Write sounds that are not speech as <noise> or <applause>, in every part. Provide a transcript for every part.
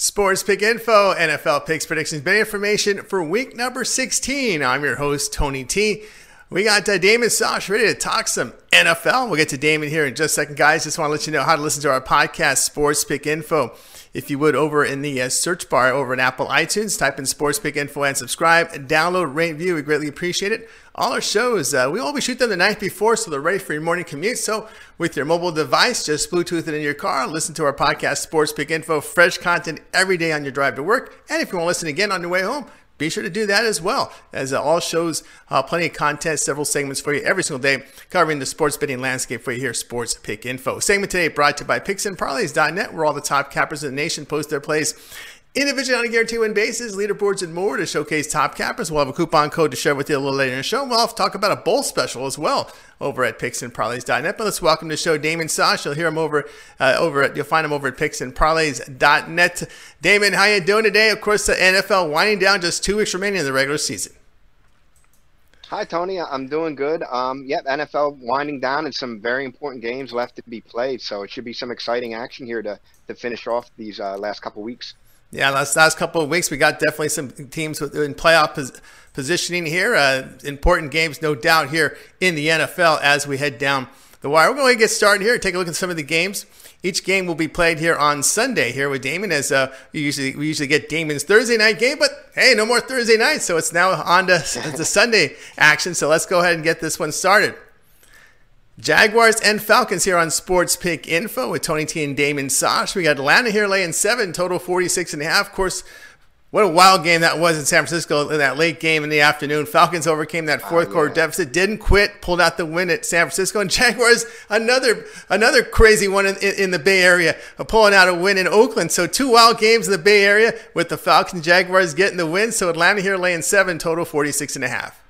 Sports Pick Info, NFL picks, predictions, betting information for week number 16. I'm your host, Tony T. We got uh, Damon Sosh ready to talk some NFL. We'll get to Damon here in just a second, guys. Just want to let you know how to listen to our podcast, Sports Pick Info. If you would, over in the uh, search bar over in Apple iTunes, type in Sports Pick Info and subscribe. Download, rate, view. We greatly appreciate it. All our shows, uh, we always shoot them the night before, so they're ready for your morning commute. So, with your mobile device, just Bluetooth it in your car. Listen to our podcast, Sports Pick Info. Fresh content every day on your drive to work. And if you want to listen again on your way home, be sure to do that as well. As uh, all shows, uh, plenty of content, several segments for you every single day, covering the sports betting landscape for you here, Sports Pick Info. Segment today brought to you by PicksandParlays.net, where all the top cappers in the nation post their plays Individually on a guarantee win basis, leaderboards, and more to showcase top cappers. We'll have a coupon code to share with you a little later in the show. We'll talk about a bowl special as well over at picksandparlays.net. But let's welcome to the show Damon Sosh. You'll hear him over uh, over at, you'll find him over at picksandparlays.net. Damon, how you doing today? Of course, the NFL winding down just two weeks remaining in the regular season. Hi, Tony. I'm doing good. Um, yep, NFL winding down and some very important games left to be played. So it should be some exciting action here to, to finish off these uh, last couple weeks. Yeah, last last couple of weeks we got definitely some teams in playoff pos- positioning here. Uh, important games, no doubt, here in the NFL as we head down the wire. We're going to get started here. Take a look at some of the games. Each game will be played here on Sunday here with Damon. As uh, we usually we usually get Damon's Thursday night game, but hey, no more Thursday night, so it's now on to <laughs> the Sunday action. So let's go ahead and get this one started. Jaguars and Falcons here on Sports Pick Info with Tony T and Damon Sosh. We got Atlanta here laying seven, total 46 and a half. Of course, what a wild game that was in San Francisco in that late game in the afternoon. Falcons overcame that oh, fourth oh, yeah. quarter deficit, didn't quit, pulled out the win at San Francisco. And <laughs> Jaguars, another another crazy one in, in, in the Bay Area, uh, pulling out a win in Oakland. So two wild games in the Bay Area with the Falcons Jaguars getting the win. So Atlanta here laying seven, total 46 and a half.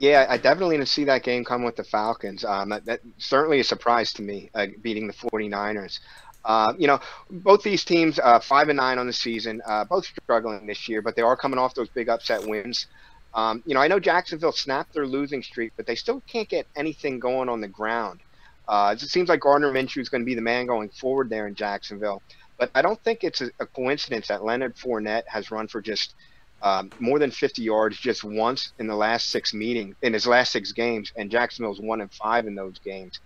Yeah, I definitely didn't see that game come with the Falcons. Um, that, that, certainly a surprise to me, uh, beating the 49ers. Uh, you know, both these teams, uh, five and nine on the season, uh, both struggling this year, but they are coming off those big upset wins. Um, you know, I know Jacksonville snapped their losing streak, but they still can't get anything going on the ground. Uh, it seems like Gardner Minshew is going to be the man going forward there in Jacksonville. But I don't think it's a, a coincidence that Leonard Fournette has run for just – um, more than 50 yards just once in the last six meetings in his last six games, and Jacksonville's one and five in those games.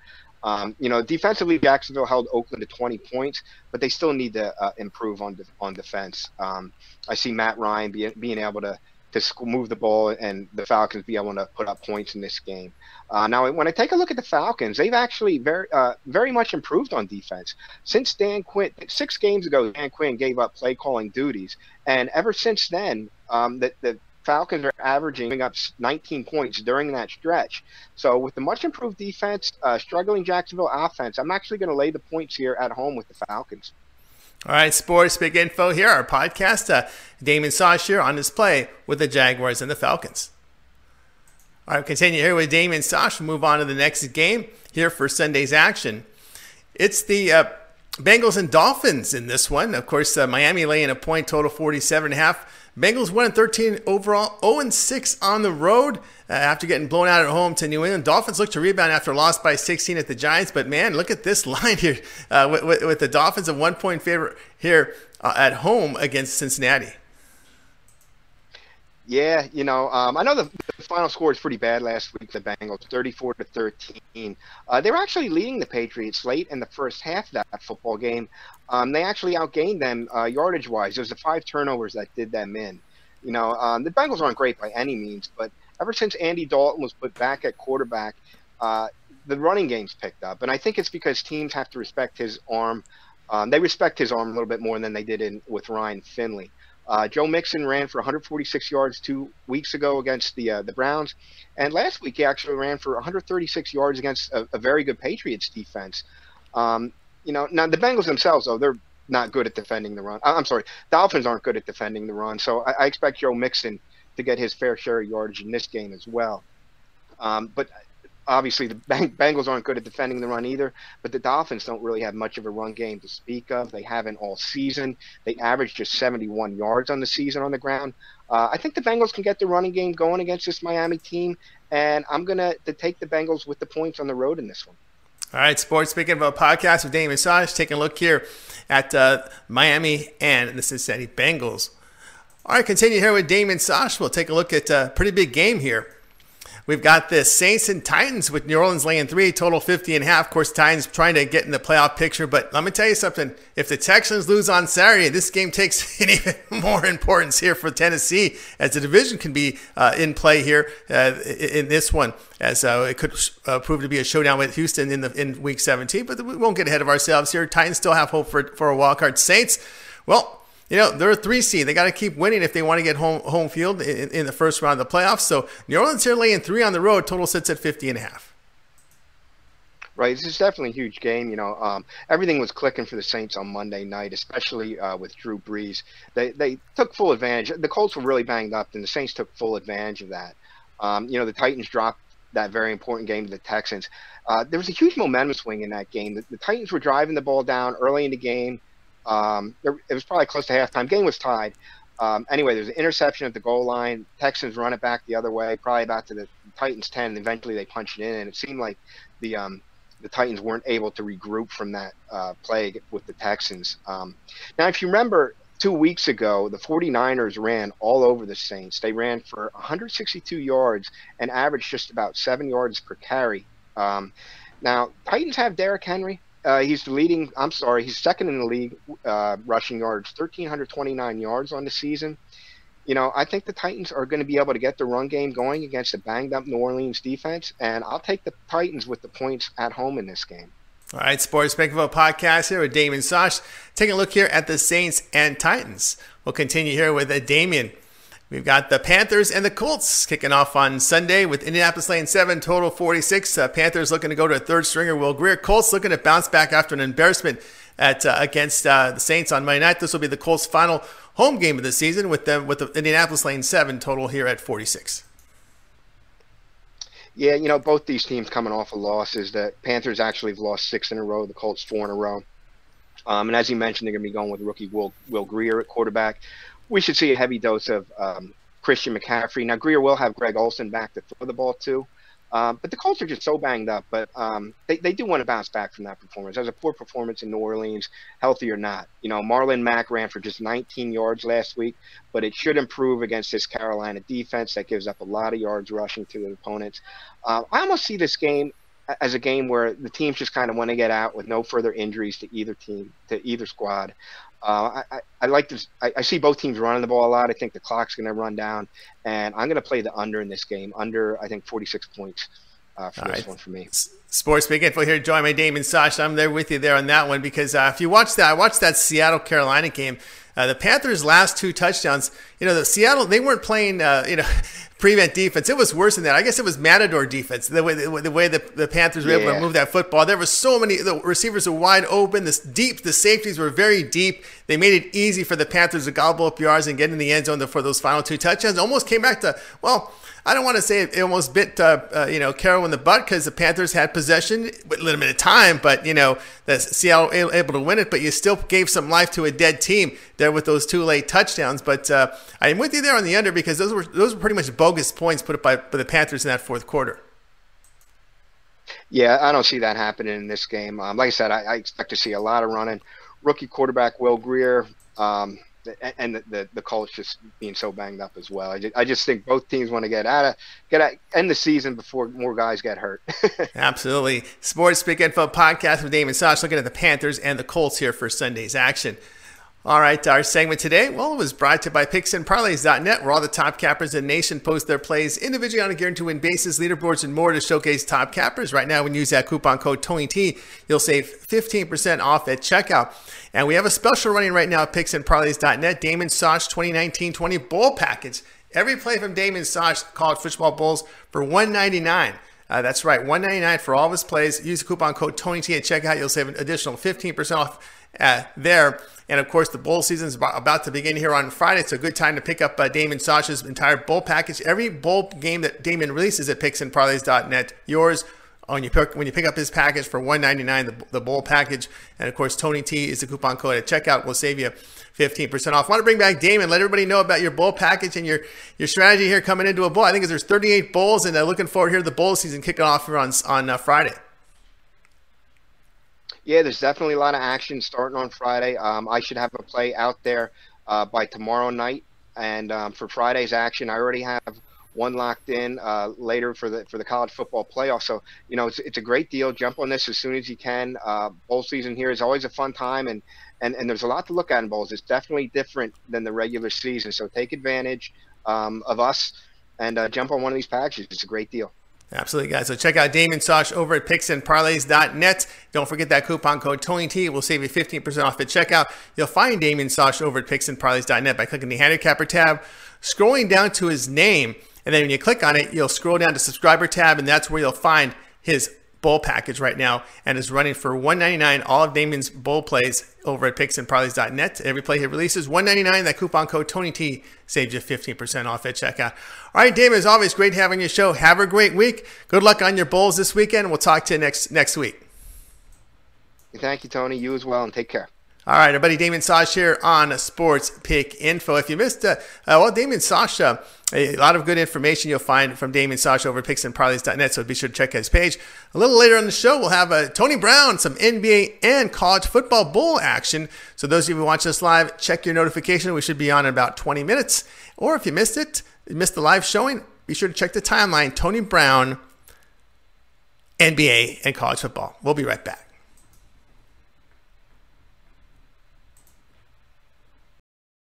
Um, you know, defensively, Jacksonville held Oakland to 20 points, but they still need to uh, improve on de- on defense. Um, I see Matt Ryan be- being able to to move the ball and the Falcons be able to put up points in this game. Uh, now, when I take a look at the Falcons, they've actually very uh, very much improved on defense since Dan Quinn. Six games ago, Dan Quinn gave up play calling duties, and ever since then, um, the, the Falcons are averaging up 19 points during that stretch. So with the much improved defense, uh, struggling Jacksonville offense, I'm actually going to lay the points here at home with the Falcons. All right, Sports Pick Info here. Our podcast, uh, Damon Sosh here on display with the Jaguars and the Falcons. All right, continue here with Damon Sosh. We'll move on to the next game here for Sunday's action. It's the uh, Bengals and Dolphins in this one. Of course, uh, Miami laying a point total 47 and a half. Bengals 1 and 13 overall, 0 and 6 on the road uh, after getting blown out at home to New England. Dolphins look to rebound after loss by 16 at the Giants, but man, look at this <laughs> line here uh, with, with, with, the Dolphins a one point favorite here uh, at home against Cincinnati. Yeah, you know, um, I know the, final score was pretty bad last week. The Bengals, thirty-four to thirteen. Uh, they were actually leading the Patriots late in the first half of that football game. Um, they actually outgained them uh, yardage-wise. It was the five turnovers that did them in. You know, um, the Bengals aren't great by any means, but ever since Andy Dalton was put back at quarterback, uh, the running game's picked up, and I think it's because teams have to respect his arm. Um, they respect his arm a little bit more than they did in with Ryan Finley. Uh, Joe Mixon ran for 146 yards two weeks ago against the uh, the Browns, and last week he actually ran for 136 yards against a, a very good Patriots defense. Um, you know, now the Bengals themselves, though, they're not good at defending the run. I'm sorry, Dolphins aren't good at defending the run. So I, I expect Joe Mixon to get his fair share of yardage in this game as well. Um, but obviously the Bengals aren't good at defending the run either, but the Dolphins don't really have much of a run game to speak of. They haven't all season. They average just 71 yards on the season on the ground. Uh, I think the Bengals can get the running game going against this Miami team, and I'm going to take the Bengals with the points on the road in this one. All right, sports. Speaking of a podcast with Damon Sosh, taking a look here at uh, Miami and the Cincinnati Bengals. All right, continue here with Damon Sosh. We'll take a look at a pretty big game here. We've got the Saints and Titans with New Orleans laying three, total 50 and a half. Of course, Titans trying to get in the playoff picture. But let me tell you something. If the Texans lose on Saturday, this game takes <laughs> an even more importance here for Tennessee as the division can be uh, in play here uh, in this one, as uh, it could uh, prove to be a showdown with Houston in the in Week 17. But we won't get ahead of ourselves here. Titans still have hope for, for a wild card. Saints, well, you know, they're a three seed. They got to keep winning if they want to get home home field in, in, the first round of the playoffs. So New Orleans here laying three on the road. Total sits at 50 and a half. Right, this is definitely a huge game. You know, um, everything was clicking for the Saints on Monday night, especially uh, with Drew Brees. They they took full advantage. The Colts were really banged up, and the Saints took full advantage of that. Um, you know, the Titans dropped that very important game to the Texans. Uh, there was a huge momentum swing in that game. The, the Titans were driving the ball down early in the game. Um, it was probably close to halftime. Game was tied. Um, anyway, there's an interception at the goal line. Texans run it back the other way, probably about to the Titans 10. And eventually, they punch it in, and it seemed like the um, the Titans weren't able to regroup from that uh, play with the Texans. Um, now, if you remember, two weeks ago, the 49ers ran all over the Saints. They ran for 162 yards and averaged just about seven yards per carry. Um, now, Titans have Derrick Henry. Uh, he's the leading. I'm sorry, he's second in the league uh, rushing yards, 1,329 yards on the season. You know, I think the Titans are going to be able to get the run game going against a banged up New Orleans defense, and I'll take the Titans with the points at home in this game. All right, Sports Bankville podcast here with Damon Sosh. Taking a look here at the Saints and Titans. We'll continue here with uh, Damien. We've got the Panthers and the Colts kicking off on Sunday with Indianapolis lane seven, total 46. Uh, Panthers looking to go to a third stringer, Will Grier. Colts looking to bounce back after an embarrassment at uh, against uh, the Saints on Monday night. This will be the Colts' final home game of the season with them with the Indianapolis lane seven, total here at 46. Yeah, you know, both these teams coming off of losses. The Panthers actually have lost six in a row, the Colts four in a row. Um, and as you mentioned, they're going to be going with rookie Will, Will Grier at quarterback we should see a heavy dose of um, Christian McCaffrey. Now Grier will have Greg Olsen back to throw the ball too. Um, but the Colts are just so banged up. But um, they, they do want to bounce back from that performance. As a poor performance in New Orleans, healthy or not. You know, Marlon Mack ran for just 19 yards last week, but it should improve against this Carolina defense that gives up a lot of yards rushing to the opponents. Uh, I almost see this game as a game where the teams just kind of want to get out with no further injuries to either team, to either squad. Uh, I, I, like to. I, I, see both teams running the ball a lot. I think the clock's going to run down, and I'm going to play the under in this game. Under, I think, 46 points uh, for All this right. one for me. Sports Pick Info here. Join my Damon Sasha. I'm there with you there on that one because uh, if you watch that, I watched that Seattle Carolina game. Uh, the Panthers' last two touchdowns, you know, the Seattle they weren't playing, uh, you know, prevent defense. It was worse than that. I guess it was Matador defense. The way the, the way the, the Panthers were yeah. able to move that football. There were so many. The receivers were wide open. This deep. The safeties were very deep. They made it easy for the Panthers to gobble up yards and get in the end zone for those final two touchdowns. Almost came back to well I don't want to say it, almost bit uh, uh, you know Carroll in the butt because the Panthers had possession with limited time, but you know the Seattle able to win it, but you still gave some life to a dead team there with those two late touchdowns. But uh, I'm with you there on the under because those were those were pretty much bogus points put up by, by the Panthers in that fourth quarter. Yeah, I don't see that happening in this game. Um, like I said, I, I, expect to see a lot of running. Rookie quarterback Will Grier Um, and the, the, the Colts just being so banged up as well. I just, I just think both teams want to get out of get out, end the season before more guys get hurt. <laughs> Absolutely. Sports Pick Info podcast with Damon Sosh looking at the Panthers and the Colts here for Sunday's action. All right, our segment today, well, it was brought to you by PicksandParlays.net, where all the top cappers in the nation post their plays individually on a guarantee to win bases, leaderboards, and more to showcase top cappers. Right now, when you use that coupon code TonyT, you'll save 15% off at checkout. And we have a special running right now at PicksandParlays.net, Damon Sosh 2019-20 Bowl Package. Every play from Damon Sosh college football bowls for 199 Uh, that's right, one ninety nine for all of his plays. Use the coupon code Tony T at checkout. You'll save an additional fifteen percent off uh, there. And of course, the bowl season is about to begin here on Friday. It's a good time to pick up uh, Damon Sosh's entire bowl package. Every bowl game that Damon releases at picksandparlays.net, yours when you pick when you pick up his package for 199 the, the bowl package. And of course tony t is the coupon code at checkout. Will save you 15% off. Want to bring back damon let everybody know about your bowl package and your your strategy here coming into a bowl. I think there's 38 bowls and uh, looking forward here to the bowl season kicking off here on on uh, friday yeah, there's definitely a lot of action starting on Friday. Um, I should have a play out there uh, by tomorrow night, and um, for Friday's action, I already have one locked in uh, later for the for the college football playoff. So you know, it's it's a great deal. Jump on this as soon as you can. Uh, bowl season here is always a fun time, and and and there's a lot to look at in bowls. It's definitely different than the regular season. So take advantage um, of us and uh, jump on one of these packages. It's a great deal. Absolutely, guys. So check out Damon Sosh over at picksandparlays.net. Don't forget that coupon code TonyT will save you 15% off at checkout. You'll find Damon Sosh over at picksandparlays.net by clicking the handicapper tab, scrolling down to his name, and then when you click on it, you'll scroll down to subscriber tab, and that's where you'll find his bowl package right now and is running for 199 all of Damon's bowl plays over at picksandparlays.net. Every play he releases, 199 That coupon code Tony T saves you 15% off at checkout. All right, Damon, as always, great having you show. Have a great week. Good luck on your bowls this weekend. We'll talk to you next next week. Thank you, Tony. You as well, and take care. All right, everybody. Damon Sosh here on Sports Pick Info. If you missed, uh, uh, well, Damon Sosh, uh, a lot of good information you'll find from Damon Sasha over at picksandparlays.net. So be sure to check his page. A little later on the show, we'll have uh, Tony Brown, some NBA and college football bowl action. So those of you who watch us live, check your notification. We should be on in about 20 minutes. Or if you missed it, you missed the live showing, be sure to check the timeline. Tony Brown, NBA and college football. We'll be right back.